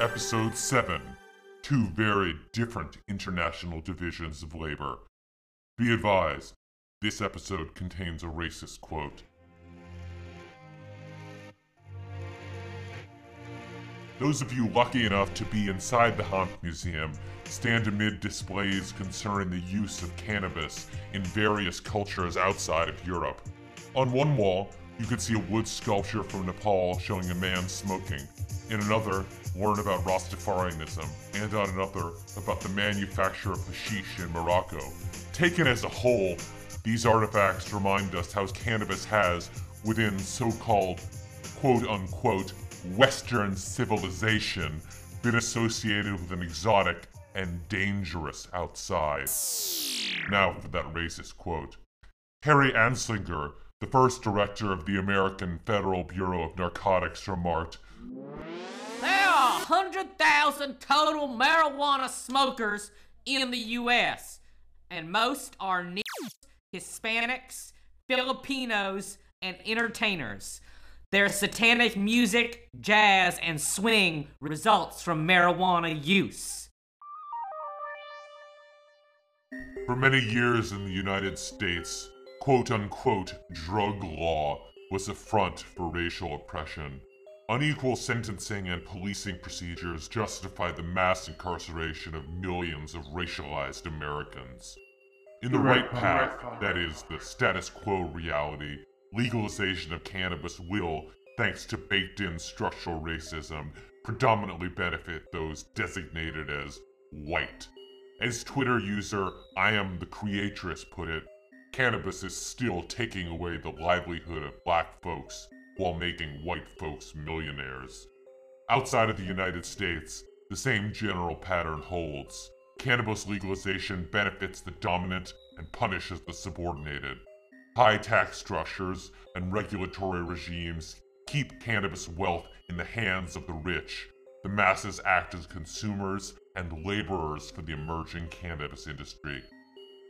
Episode 7 Two very different international divisions of labor. Be advised, this episode contains a racist quote. Those of you lucky enough to be inside the Hanf Museum stand amid displays concerning the use of cannabis in various cultures outside of Europe. On one wall, you could see a wood sculpture from Nepal showing a man smoking. In another, learn about Rastafarianism, and on another, about the manufacture of hashish in Morocco. Taken as a whole, these artifacts remind us how cannabis has, within so called quote unquote Western civilization, been associated with an exotic and dangerous outside. Now for that racist quote. Harry Anslinger, the first director of the American Federal Bureau of Narcotics, remarked, 100,000 total marijuana smokers in the U.S., and most are niggas, Hispanics, Filipinos, and entertainers. Their satanic music, jazz, and swing results from marijuana use. For many years in the United States, quote unquote drug law was a front for racial oppression. Unequal sentencing and policing procedures justify the mass incarceration of millions of racialized Americans. In the right path, that is, the status quo reality, legalization of cannabis will, thanks to baked in structural racism, predominantly benefit those designated as white. As Twitter user I am the creatress put it, cannabis is still taking away the livelihood of black folks while making white folks millionaires. Outside of the United States, the same general pattern holds. Cannabis legalization benefits the dominant and punishes the subordinated. High tax structures and regulatory regimes keep cannabis wealth in the hands of the rich. The masses act as consumers and laborers for the emerging cannabis industry.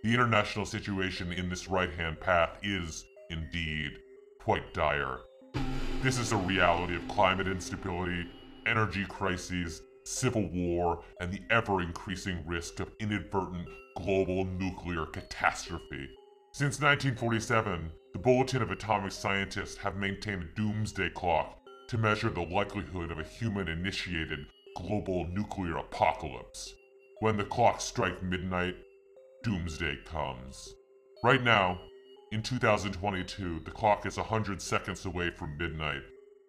The international situation in this right hand path is, indeed, quite dire. This is a reality of climate instability, energy crises, civil war, and the ever increasing risk of inadvertent global nuclear catastrophe. Since 1947, the Bulletin of Atomic Scientists have maintained a doomsday clock to measure the likelihood of a human initiated global nuclear apocalypse. When the clocks strike midnight, doomsday comes. Right now, in 2022, the clock is 100 seconds away from midnight,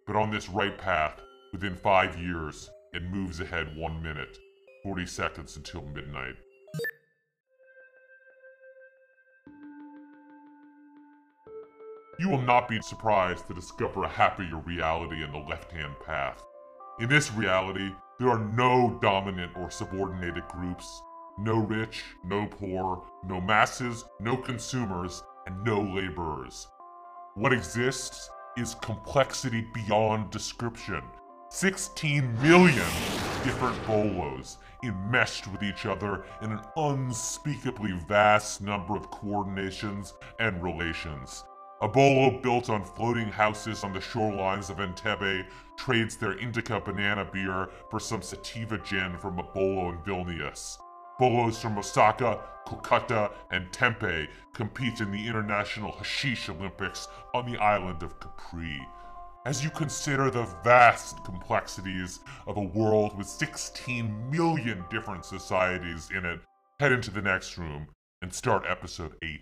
but on this right path, within five years, it moves ahead one minute, 40 seconds until midnight. You will not be surprised to discover a happier reality in the left hand path. In this reality, there are no dominant or subordinated groups, no rich, no poor, no masses, no consumers, and no laborers. What exists is complexity beyond description. 16 million different bolos enmeshed with each other in an unspeakably vast number of coordinations and relations. A bolo built on floating houses on the shorelines of Entebbe trades their indica banana beer for some sativa gin from a bolo in Vilnius. Bolos from Osaka, Kolkata, and Tempe compete in the International Hashish Olympics on the island of Capri. As you consider the vast complexities of a world with 16 million different societies in it, head into the next room and start episode 8.